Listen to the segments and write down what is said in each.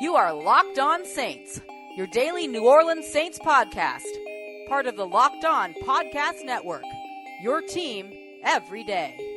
You are Locked On Saints, your daily New Orleans Saints podcast, part of the Locked On Podcast Network. Your team every day.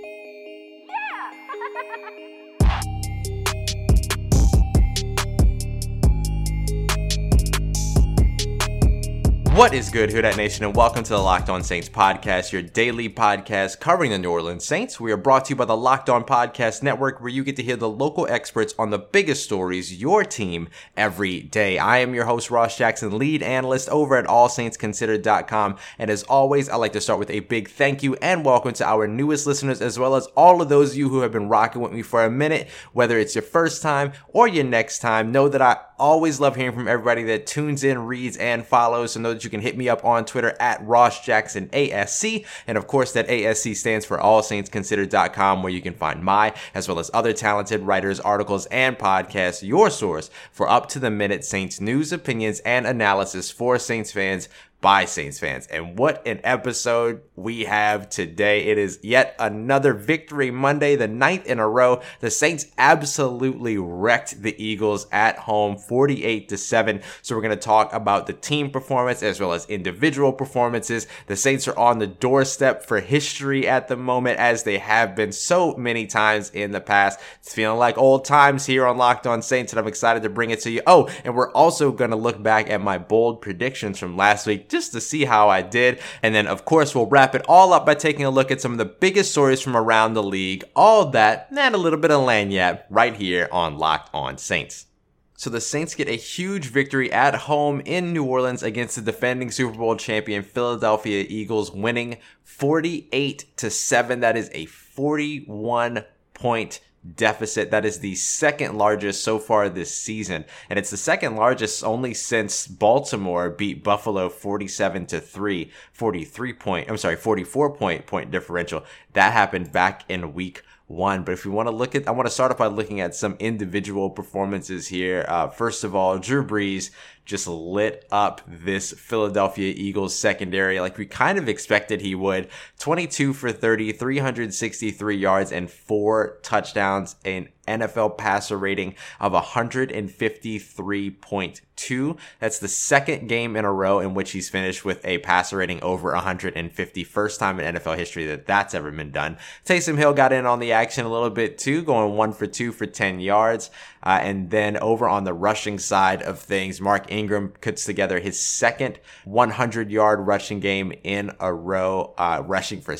What is good, Who Dat Nation, and welcome to the Locked On Saints podcast, your daily podcast covering the New Orleans Saints. We are brought to you by the Locked On Podcast Network, where you get to hear the local experts on the biggest stories, your team, every day. I am your host, Ross Jackson, lead analyst over at AllSaintsConsidered.com. And as always, I'd like to start with a big thank you and welcome to our newest listeners, as well as all of those of you who have been rocking with me for a minute, whether it's your first time or your next time. Know that I always love hearing from everybody that tunes in, reads, and follows. So know that you can hit me up on Twitter at Ross Jackson ASC. And of course, that ASC stands for AllSaintsConsidered.com, where you can find my, as well as other talented writers, articles, and podcasts, your source for up to the minute Saints news, opinions, and analysis for Saints fans by Saints fans. And what an episode we have today. It is yet another victory Monday, the ninth in a row. The Saints absolutely wrecked the Eagles at home 48 to 7. So we're going to talk about the team performance as well as individual performances. The Saints are on the doorstep for history at the moment as they have been so many times in the past. It's feeling like old times here on Locked On Saints and I'm excited to bring it to you. Oh, and we're also going to look back at my bold predictions from last week just to see how I did. And then, of course, we'll wrap it all up by taking a look at some of the biggest stories from around the league, all that, and a little bit of lagniappe right here on Locked On Saints. So the Saints get a huge victory at home in New Orleans against the defending Super Bowl champion Philadelphia Eagles, winning 48 to 7. That is a 41 point deficit. That is the second largest so far this season. And it's the second largest only since Baltimore beat Buffalo 47 to 3, 43 point, I'm sorry, 44 point point differential. That happened back in week one. But if we want to look at, I want to start off by looking at some individual performances here. Uh, first of all, Drew Brees just lit up this Philadelphia Eagles secondary like we kind of expected he would. 22 for 30, 363 yards and four touchdowns, an NFL passer rating of 153.2. That's the second game in a row in which he's finished with a passer rating over 150. First time in NFL history that that's ever been done. Taysom Hill got in on the action a little bit too, going one for two for 10 yards. Uh, and then over on the rushing side of things, Mark Ingram puts together his second 100 yard rushing game in a row, uh, rushing for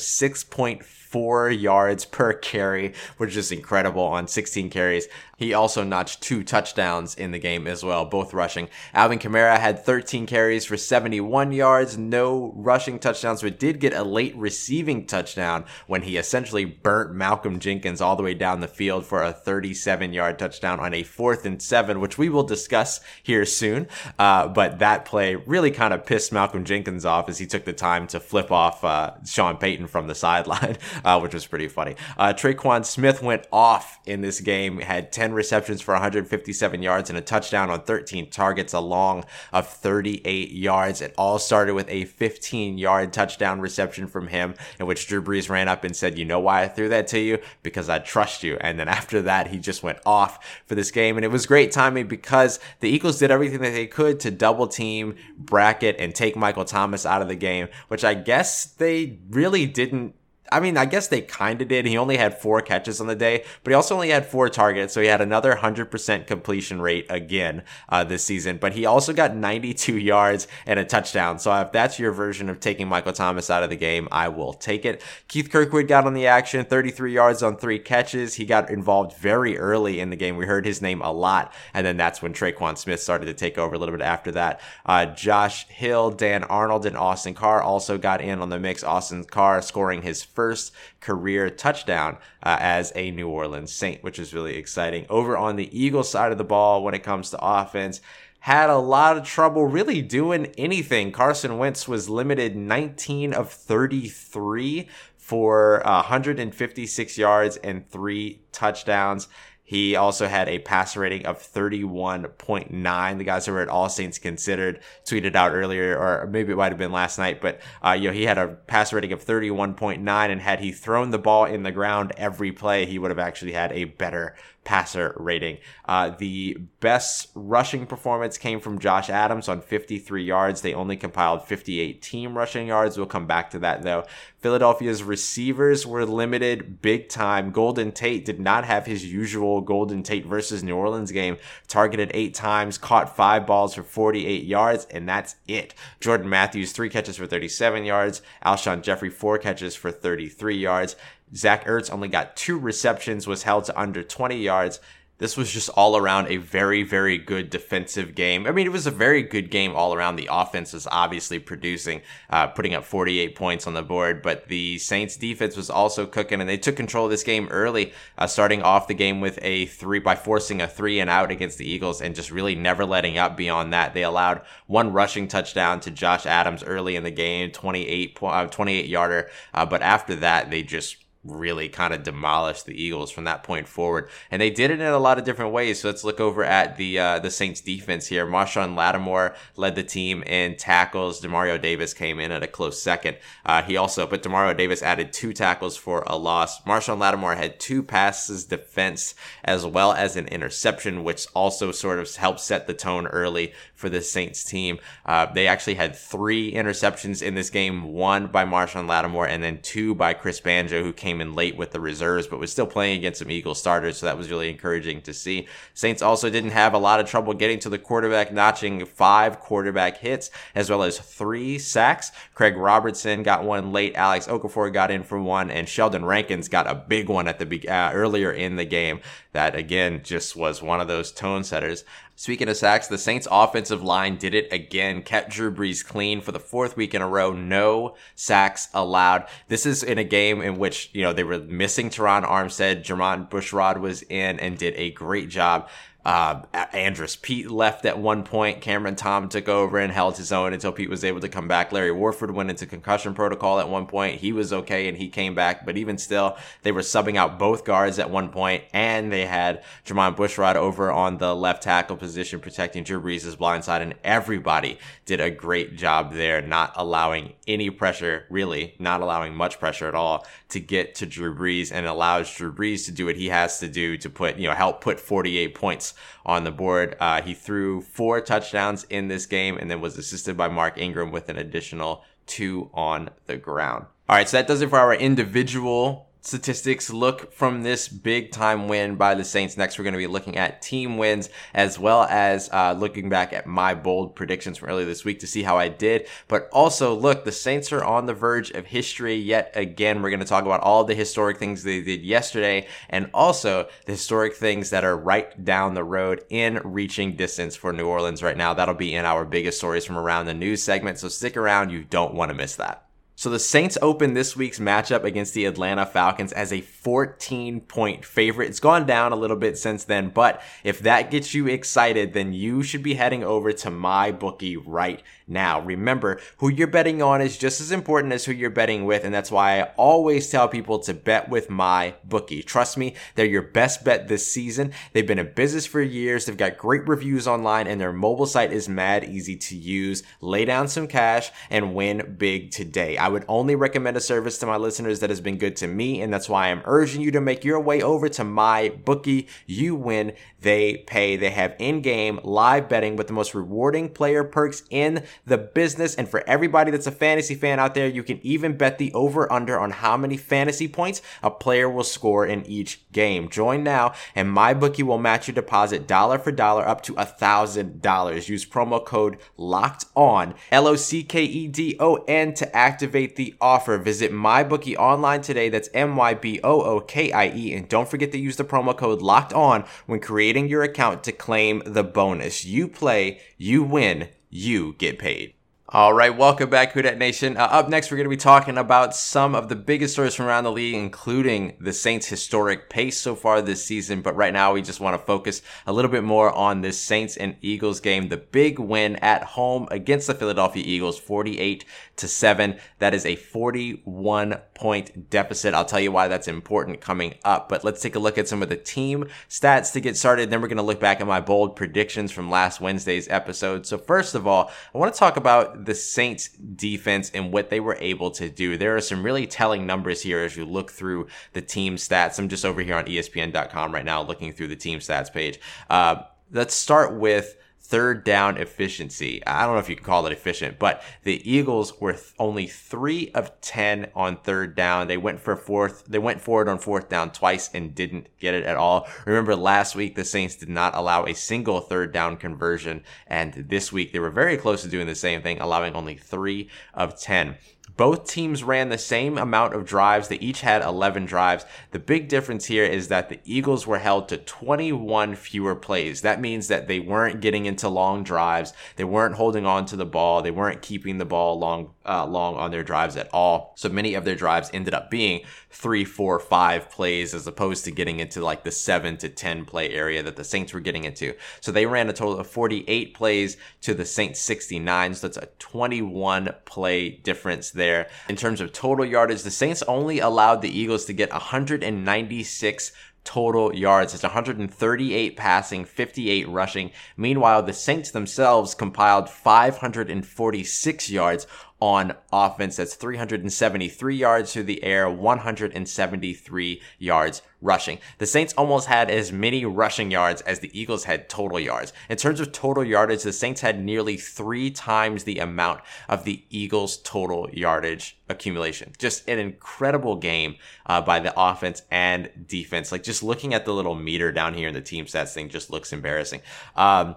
6.4 yards per carry, which is incredible on 16 carries. He also notched two touchdowns in the game as well, both rushing. Alvin Kamara had 13 carries for 71 yards, no rushing touchdowns, but did get a late receiving touchdown when he essentially burnt Malcolm Jenkins all the way down the field for a 37 yard touchdown on a fourth and seven, which we will discuss here soon. Uh, but that play really kind of pissed Malcolm Jenkins off as he took the time to flip off uh, Sean Payton from the sideline, uh, which was pretty funny. Uh, Tre'Quan Smith went off in this game, had 10 receptions for 157 yards and a touchdown on 13 targets, a long of 38 yards. It all started with a 15 yard touchdown reception from him, in which Drew Brees ran up and said, You know why I threw that to you? Because I trust you. And then after that, he just went off for this game. And it was great timing because the Eagles did everything that they could to double team, bracket, and take Michael Thomas out of the game, which I guess they really didn't I mean, I guess they kind of did. He only had four catches on the day, but he also only had four targets. So he had another 100% completion rate again uh, this season. But he also got 92 yards and a touchdown. So if that's your version of taking Michael Thomas out of the game, I will take it. Keith Kirkwood got on the action, 33 yards on three catches. He got involved very early in the game. We heard his name a lot. And then that's when Tre'Quan Smith started to take over a little bit after that. Uh, Josh Hill, Dan Arnold, and Austin Carr also got in on the mix. Austin Carr scoring his first career touchdown uh, as a New Orleans Saint, which is really exciting. Over on the Eagles side of the ball, when it comes to offense, had a lot of trouble really doing anything. Carson Wentz was limited 19 of 33 for uh, 156 yards and three touchdowns. He also had a passer rating of 31.9. The guys over at All Saints Considered tweeted out earlier, or maybe it might have been last night, but uh, you know he had a passer rating of 31.9, and had he thrown the ball in the ground every play, he would have actually had a better passer rating. Uh, the best rushing performance came from Josh Adams on 53 yards. They only compiled 58 team rushing yards. We'll come back to that though. Philadelphia's receivers were limited big time. Golden Tate did not have his usual Golden Tate versus New Orleans game. Targeted eight times, caught five balls for 48 yards, and that's it. Jordan Matthews, three catches for 37 yards. Alshon Jeffery, four catches for 33 yards. Zach Ertz only got two receptions, was held to under 20 yards. This was just all around a very, very good defensive game. I mean, it was a very good game all around. The offense was obviously producing, uh, putting up 48 points on the board, but the Saints defense was also cooking and they took control of this game early, uh, starting off the game with a three by forcing a three and out against the Eagles and just really never letting up beyond that. They allowed one rushing touchdown to Josh Adams early in the game, 28, uh, 28 yarder. Uh, but after that, they just really kind of demolished the Eagles from that point forward. And they did it in a lot of different ways. So let's look over at the uh, the Saints defense here. Marshon Lattimore led the team in tackles. Demario Davis came in at a close second. Uh, he also, but Demario Davis added two tackles for a loss. Marshon Lattimore had two passes defense as well as an interception, which also sort of helped set the tone early for the Saints team. Uh, they actually had three interceptions in this game, one by Marshon Lattimore and then two by Chris Banjo, who came in late with the reserves, but was still playing against some Eagles starters. So that was really encouraging to see. Saints also didn't have a lot of trouble getting to the quarterback, notching five quarterback hits as well as three sacks. Craig Robertson got one late. Alex Okafor got in for one, and Sheldon Rankins got a big one at the uh, earlier in the game. That again just was one of those tone setters. Speaking of sacks, the Saints offensive line did it again, kept Drew Brees clean for the fourth week in a row. No sacks allowed. This is in a game in which, you know, they were missing Terron Armstead. Jermon Bushrod was in and did a great job uh, Andrus Peat left at one point. Cameron Tom took over and held his own until Peat was able to come back. Larry Warford went into concussion protocol at one point. He was okay and he came back, but even still, they were subbing out both guards at one point, and they had Jermon Bushrod over on the left tackle position protecting Drew Brees' blind side, and everybody did a great job there, not allowing any pressure, really, not allowing much pressure at all to get to Drew Brees, and allows Drew Brees to do what he has to do to put, you know, help put 48 points on the board. Uh, he threw four touchdowns in this game and then was assisted by Mark Ingram with an additional two on the ground. All right, so that does it for our individual statistics look from this big time win by the Saints. Next, we're going to be looking at team wins as well as uh, looking back at my bold predictions from earlier this week to see how I did. But also, look, the Saints are on the verge of history yet again. We're going to talk about all the historic things they did yesterday and also the historic things that are right down the road in reaching distance for New Orleans right now. That'll be in our biggest stories from around the news segment. So stick around. You don't want to miss that. So the Saints open this week's matchup against the Atlanta Falcons as a 14 point favorite. It's gone down a little bit since then, but if that gets you excited, then you should be heading over to my bookie right now. Remember, who you're betting on is just as important as who you're betting with, and that's why I always tell people to bet with my bookie. Trust me, they're your best bet this season. They've been in business for years. They've got great reviews online and their mobile site is mad easy to use. Lay down some cash and win big today. I would only recommend a service to my listeners that has been good to me, and that's why I'm urging you to make your way over to my bookie. You win, they pay. They have in-game live betting with the most rewarding player perks in the business. And for everybody that's a fantasy fan out there, you can even bet the over under on how many fantasy points a player will score in each game. Join now, and my bookie will match your deposit dollar for dollar up to a thousand dollars. Use promo code locked on L O C K E D O N to activate the offer. Visit MyBookie online today. That's M Y B O O K I E. And don't forget to use the promo code locked on when creating your account to claim the bonus. You play, you win, you get paid. All right, welcome back, Who Dat Nation. Uh, up next, we're going to be talking about some of the biggest stories from around the league, including the Saints' historic pace so far this season. But right now, we just want to focus a little bit more on this Saints and Eagles game. The big win at home against the Philadelphia Eagles, 48 to 7. That is a 41 point deficit. I'll tell you why that's important coming up. But let's take a look at some of the team stats to get started. Then we're going to look back at my bold predictions from last Wednesday's episode. So, first of all, I want to talk about the Saints defense and what they were able to do, there are some really telling numbers here as you look through the team stats. I'm just over here on ESPN.com right now looking through the team stats page. Uh, let's start with third down efficiency. I don't know if you can call it efficient, but the Eagles were th- only three of 10 on third down. They went for fourth, they went forward on fourth down twice and didn't get it at all. Remember last week, the Saints did not allow a single third down conversion. And this week they were very close to doing the same thing, allowing only three of 10. Both teams ran the same amount of drives. They each had 11 drives. The big difference here is that the Eagles were held to 21 fewer plays. That means that they weren't getting into long drives. They weren't holding on to the ball. They weren't keeping the ball long, uh, long on their drives at all. So many of their drives ended up being three, four, five plays as opposed to getting into like the seven to 10 play area that the Saints were getting into. So they ran a total of 48 plays to the Saints 69. So that's a 21 play difference there. In terms of total yardage, the Saints only allowed the Eagles to get 196 total yards. It's 138 passing, 58 rushing. Meanwhile, the Saints themselves compiled 546 yards on offense. That's 373 yards through the air, 173 yards rushing. The Saints almost had as many rushing yards as the Eagles had total yards. In terms of total yardage, the Saints had nearly three times the amount of the Eagles' total yardage accumulation. Just an incredible game uh, by the offense and defense. Like just looking at the little meter down here in the team stats thing just looks embarrassing. Um,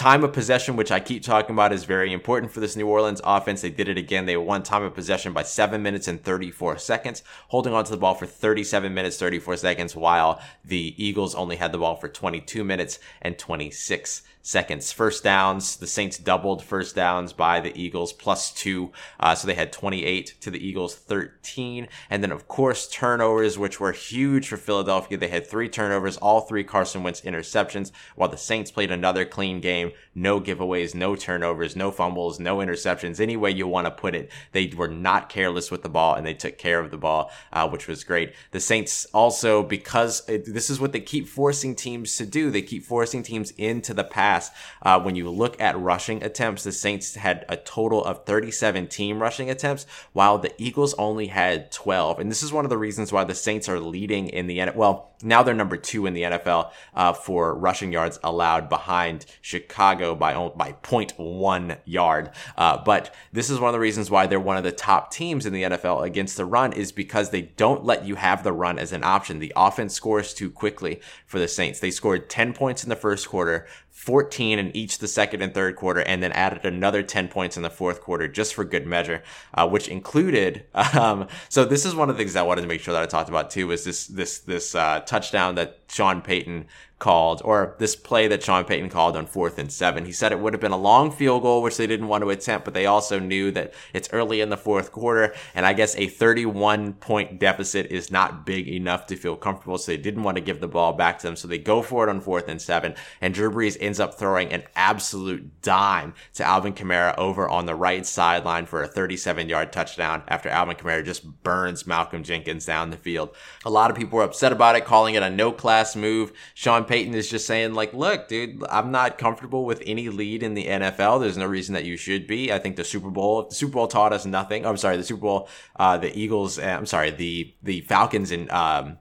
Time of possession, which I keep talking about, is very important for this New Orleans offense. They did it again. They won time of possession by 7 minutes and 34 seconds, holding on to the ball for 37 minutes, 34 seconds, while the Eagles only had the ball for 22 minutes and 26 seconds. First downs, the Saints doubled first downs by the Eagles plus two. Uh, so they had 28 to the Eagles 13. And then, of course, turnovers, which were huge for Philadelphia. They had three turnovers, all three Carson Wentz interceptions, while the Saints played another clean game. No giveaways, no turnovers, no fumbles, no interceptions, any way you want to put it. They were not careless with the ball and they took care of the ball, uh, which was great. The Saints also, because it, this is what they keep forcing teams to do, they keep forcing teams into the pass pass. Uh, when you look at rushing attempts, the Saints had a total of 37 team rushing attempts, while the Eagles only had 12. And this is one of the reasons why the Saints are leading in the NFL. Well, now they're number two in the NFL uh, for rushing yards allowed behind Chicago by by 0.1 yard. Uh, but this is one of the reasons why they're one of the top teams in the NFL against the run is because they don't let you have the run as an option. The offense scores too quickly for the Saints. They scored 10 points in the first quarter, 14 in each the second and third quarter, and then added another 10 points in the fourth quarter just for good measure, uh, which included. Um, so this is one of the things I wanted to make sure that I talked about too. Was this this this uh, touchdown that Sean Payton called, or this play that Sean Payton called on fourth and seven. He said it would have been a long field goal, which they didn't want to attempt, but they also knew that it's early in the fourth quarter. And I guess a 31 point deficit is not big enough to feel comfortable. So they didn't want to give the ball back to them. So they go for it on fourth and seven. And Drew Brees ends up throwing an absolute dime to Alvin Kamara over on the right sideline for a 37 yard touchdown after Alvin Kamara just burns Malcolm Jenkins down the field. A lot of people were upset about it, calling it a no class move. Sean Payton is just saying, like, look, dude, I'm not comfortable with any lead in the NFL. There's no reason that you should be. I think the Super Bowl, the Super Bowl taught us nothing. I'm sorry, the Super Bowl, uh, the Eagles, uh, I'm sorry, the the Falcons and um,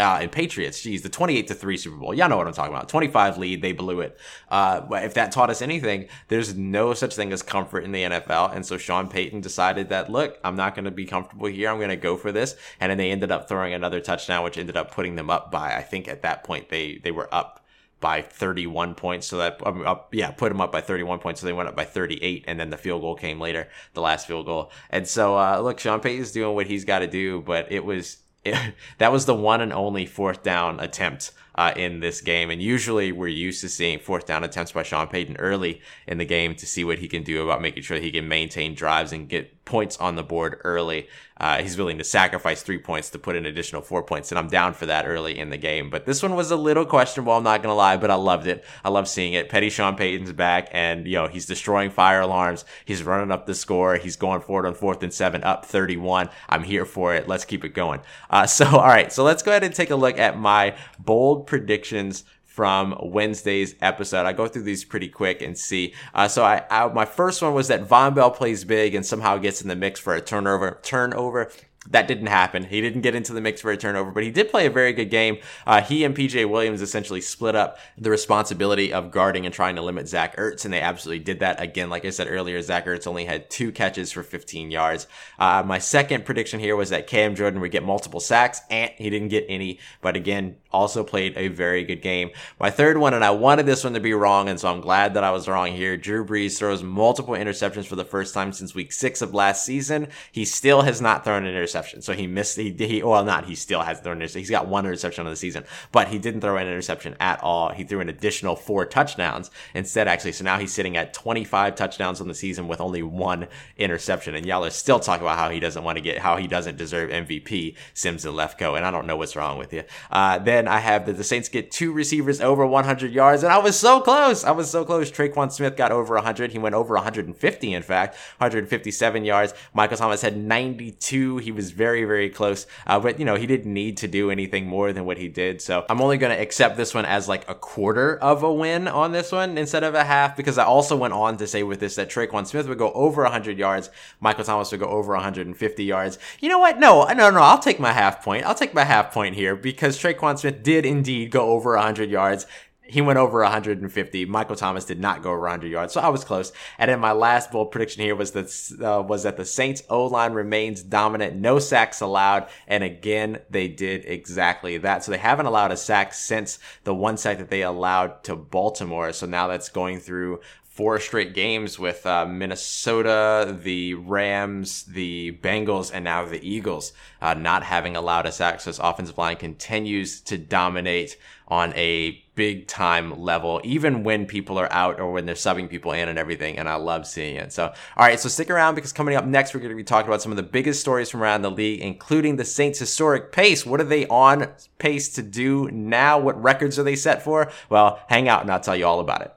uh, and Patriots. Geez, the 28 to 3 Super Bowl. Y'all know what I'm talking about. 25 lead, they blew it. Uh, if that taught us anything, there's no such thing as comfort in the NFL. And so Sean Payton decided that, look, I'm not going to be comfortable here. I'm going to go for this. And then they ended up throwing another touchdown, which ended up putting them up by, I think at that point, they, they were up by 31 points. So that, um, up, yeah, put them up by 31 points. So they went up by 38. And then the field goal came later, the last field goal. And so, uh, look, Sean Payton's doing what he's got to do, but it was, that was the one and only fourth down attempt uh, in this game. And usually we're used to seeing fourth down attempts by Sean Payton early in the game to see what he can do about making sure he can maintain drives and get points on the board early. Uh, he's willing to sacrifice three points to put an additional four points, and I'm down for that early in the game. But this one was a little questionable, I'm not to lie, but I loved it. I love seeing it. Petty Sean Payton's back, and, you know, he's destroying fire alarms. He's running up the score. He's going forward on fourth and seven, up 31. I'm here for it. Let's keep it going. Uh, so, all right, so let's go ahead and take a look at my bold predictions from Wednesday's episode. I go through these pretty quick and see. Uh, so I, I, my first one was that Vonn Bell plays big and somehow gets in the mix for a turnover. Turnover that didn't happen. He didn't get into the mix for a turnover, but he did play a very good game. Uh, he and PJ Williams essentially split up the responsibility of guarding and trying to limit Zach Ertz, and they absolutely did that. Again, like I said earlier, Zach Ertz only had two catches for 15 yards. Uh, my second prediction here was that Cam Jordan would get multiple sacks, and he didn't get any, but again, also played a very good game. My third one, and I wanted this one to be wrong, and so I'm glad that I was wrong here. Drew Brees throws multiple interceptions for the first time since week six of last season. He still has not thrown an interception. So he missed, he, he well, not, he still has thrown. He's got one interception on the season, but he didn't throw an interception at all. He threw an additional four touchdowns instead, actually. So now he's sitting at 25 touchdowns on the season with only one interception. And y'all are still talking about how he doesn't want to get, how he doesn't deserve MVP, Simms and Lefkoe. And I don't know what's wrong with you. Uh, then I have that the Saints get two receivers over 100 yards, and I was so close. I was so close. Tre'Quan Smith got over 100. He went over 150, in fact, 157 yards. Michael Thomas had 92. He was very, very close, uh, but you know he didn't need to do anything more than what he did. So I'm only going to accept this one as like a quarter of a win on this one instead of a half because I also went on to say with this that Tre'Quan Smith would go over 100 yards, Michael Thomas would go over 150 yards. You know what? No, no, no. I'll take my half point. I'll take my half point here because Tre'Quan Smith Smith did indeed go over 100 yards. He went over 150. Michael Thomas did not go over 100 yards, so I was close. And then my last bold prediction here was that uh, was that the Saints O line remains dominant, no sacks allowed, and again they did exactly that. So they haven't allowed a sack since the one sack that they allowed to Baltimore. So now that's going through four straight games with uh, Minnesota, the Rams, the Bengals, and now the Eagles uh, not having allowed us access. Offensive line continues to dominate on a big time level, even when people are out or when they're subbing people in and everything. And I love seeing it. So, all right, so stick around because coming up next, we're going to be talking about some of the biggest stories from around the league, including the Saints' historic pace. What are they on pace to do now? What records are they set for? Well, hang out and I'll tell you all about it.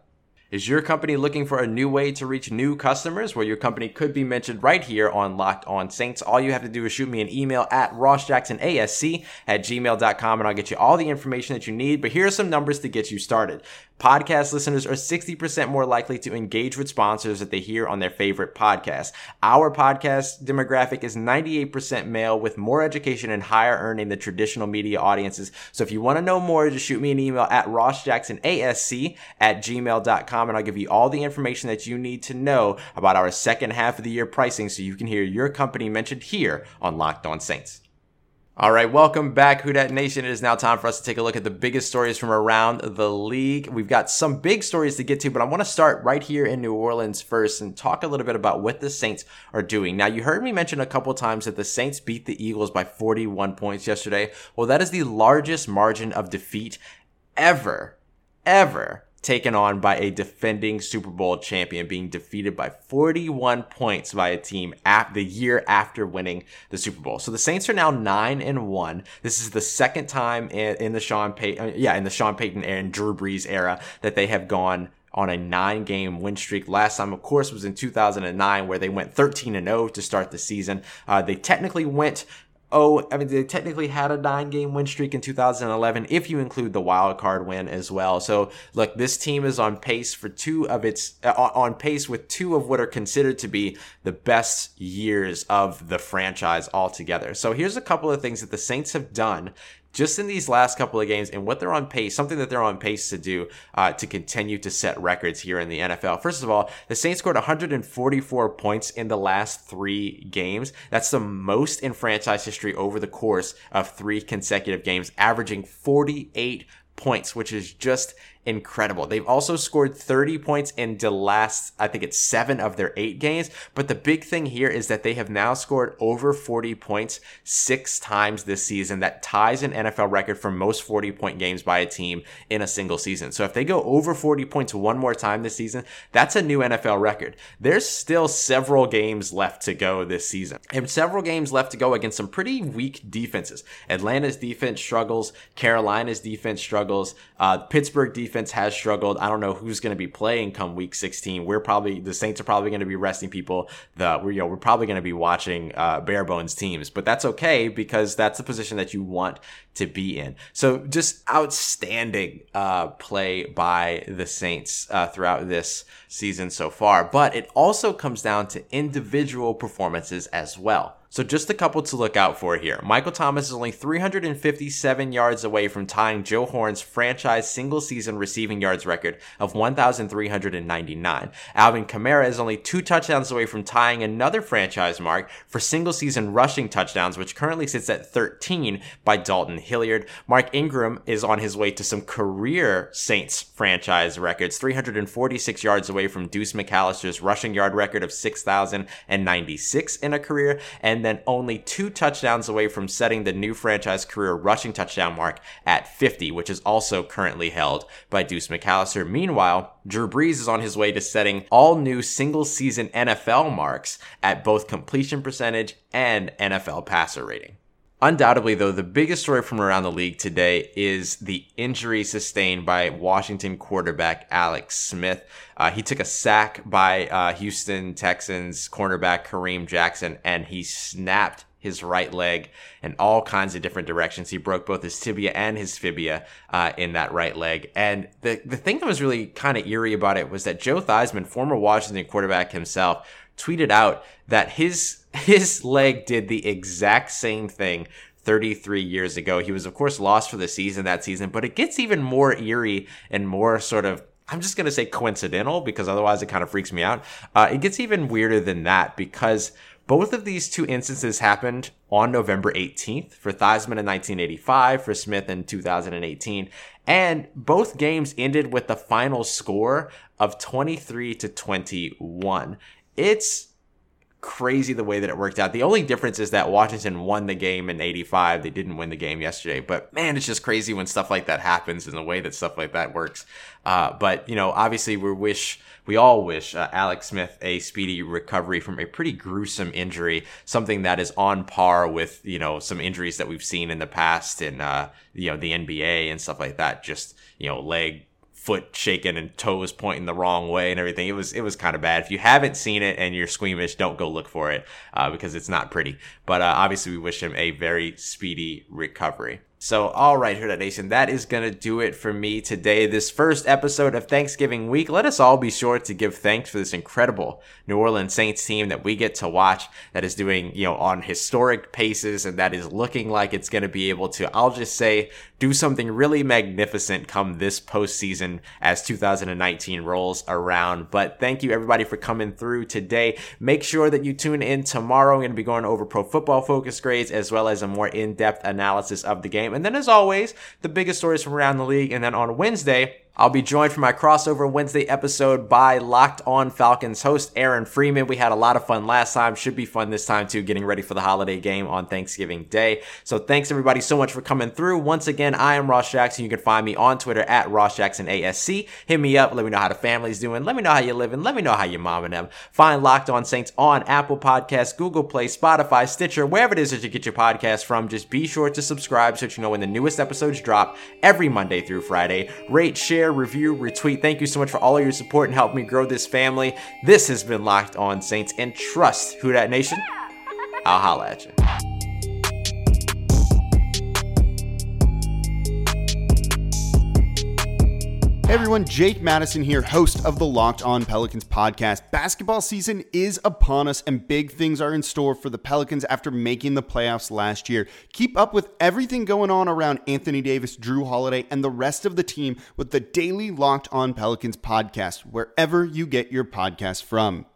Is your company looking for a new way to reach new customers where your company could be mentioned right here on Locked On Saints? All you have to do is shoot me an email at rossjacksonasc at gmail.com and I'll get you all the information that you need. But here are some numbers to get you started. Podcast listeners are 60% more likely to engage with sponsors that they hear on their favorite podcast. Our podcast demographic is 98% male with more education and higher earning than traditional media audiences. So if you want to know more, just shoot me an email at rossjacksonasc at gmail.com and I'll give you all the information that you need to know about our second half of the year pricing so you can hear your company mentioned here on Locked On Saints. All right, welcome back, Who Dat Nation. It is now time for us to take a look at the biggest stories from around the league. We've got some big stories to get to, but I want to start right here in New Orleans first and talk a little bit about what the Saints are doing. Now, you heard me mention a couple times that the Saints beat the Eagles by 41 points yesterday. Well, that is the largest margin of defeat ever, ever taken on by a defending Super Bowl champion, being defeated by 41 points by a team at the year after winning the Super Bowl. So the Saints are now nine and one. This is the second time in, in the Sean Payton, uh, yeah, in the Sean Payton and Drew Brees era that they have gone on a nine game win streak. Last time, of course, was in 2009 where they went 13 and 0 to start the season. Uh, they technically went oh, I mean, they technically had a nine game win streak in 2011 if you include the wild card win as well. So, look, this team is on pace for two of its, uh, on pace with two of what are considered to be the best years of the franchise altogether. So, here's a couple of things that the Saints have done just in these last couple of games and what they're on pace, something that they're on pace to do uh, to continue to set records here in the NFL. First of all, the Saints scored 144 points in the last three games. That's the most in franchise history over the course of three consecutive games, averaging 48 points, which is just incredible. They've also scored 30 points in the last, I think it's seven of their eight games. But the big thing here is that they have now scored over 40 points six times this season. That ties an NFL record for most 40 point games by a team in a single season. So if they go over 40 points one more time this season, that's a new NFL record. There's still several games left to go this season and several games left to go against some pretty weak defenses. Atlanta's defense struggles. Carolina's defense struggles. Uh, Pittsburgh defense defense has struggled. I don't know who's going to be playing come week 16. We're probably, the Saints are probably going to be resting people. The, we're, you know, we're probably going to be watching, uh, bare bones teams, but that's okay because that's the position that you want to be in. So just outstanding, uh, play by the Saints, uh, throughout this season so far. But it also comes down to individual performances as well. So just a couple to look out for here. Michael Thomas is only 357 yards away from tying Joe Horn's franchise single season receiving yards record of 1,399. Alvin Kamara is only two touchdowns away from tying another franchise mark for single season rushing touchdowns, which currently sits at 13 by Dalton Hilliard. Mark Ingram is on his way to some career Saints franchise records, 346 yards away from Deuce McAllister's rushing yard record of 6,096 in a career. And and then only two touchdowns away from setting the new franchise career rushing touchdown mark at 50, which is also currently held by Deuce McAllister. Meanwhile, Drew Brees is on his way to setting all new single season NFL marks at both completion percentage and NFL passer rating. Undoubtedly, though, the biggest story from around the league today is the injury sustained by Washington quarterback Alex Smith. Uh, he took a sack by uh, Houston Texans cornerback Kareem Jackson, and he snapped his right leg in all kinds of different directions. He broke both his tibia and his fibia uh, in that right leg. And the the thing that was really kind of eerie about it was that Joe Theismann, former Washington quarterback himself, tweeted out that his his leg did the exact same thing 33 years ago. He was of course lost for the season that season, but it gets even more eerie and more sort of I'm just going to say coincidental because otherwise it kind of freaks me out. Uh, it gets even weirder than that because both of these two instances happened on November 18th for Theismann in 1985, for Smith in 2018, and both games ended with the final score of 23 to 21 it's crazy the way that it worked out. The only difference is that Washington won the game in 85. They didn't win the game yesterday, but man, it's just crazy when stuff like that happens and the way that stuff like that works. Uh, but you know, obviously we wish, we all wish uh, Alex Smith a speedy recovery from a pretty gruesome injury, something that is on par with, you know, some injuries that we've seen in the past in, uh, you know, the NBA and stuff like that. Just, you know, leg foot shaking and toes pointing the wrong way and everything. It was it was kind of bad. If you haven't seen it and you're squeamish, don't go look for it uh, because it's not pretty. But uh, obviously, we wish him a very speedy recovery. So, all right, Herd Nation, that is going to do it for me today. This first episode of Thanksgiving week. Let us all be sure to give thanks for this incredible New Orleans Saints team that we get to watch that is doing, you know, on historic paces and that is looking like it's going to be able to, I'll just say, do something really magnificent come this postseason as 2019 rolls around. But thank you everybody for coming through today. Make sure that you tune in tomorrow. I'm going to be going over pro football focus grades as well as a more in-depth analysis of the game. And then as always, the biggest stories from around the league. And then on Wednesday, I'll be joined for my crossover Wednesday episode by Locked On Falcons host Aaron Freeman. We had a lot of fun last time. Should be fun this time too, getting ready for the holiday game on Thanksgiving Day. So thanks everybody so much for coming through. Once again, I am Ross Jackson. You can find me on Twitter at Ross Jackson ASC. Hit me up. Let me know how the family's doing. Let me know how you're living. Let me know how your mom and them. Find Locked On Saints on Apple Podcasts, Google Play, Spotify, Stitcher, wherever it is that you get your podcast from. Just be sure to subscribe so that you know when the newest episodes drop every Monday through Friday. Rate, share, review, retweet. Thank you so much for all of your support and helping me grow this family. This has been Locked On Saints and trust Who Dat Nation. I'll holla at you. Everyone, Jake Madison here, host of the Locked On Pelicans podcast. Basketball season is upon us, and big things are in store for the Pelicans after making the playoffs last year. Keep up with everything going on around Anthony Davis, Jrue Holiday, and the rest of the team with the daily Locked On Pelicans podcast, wherever you get your podcast from.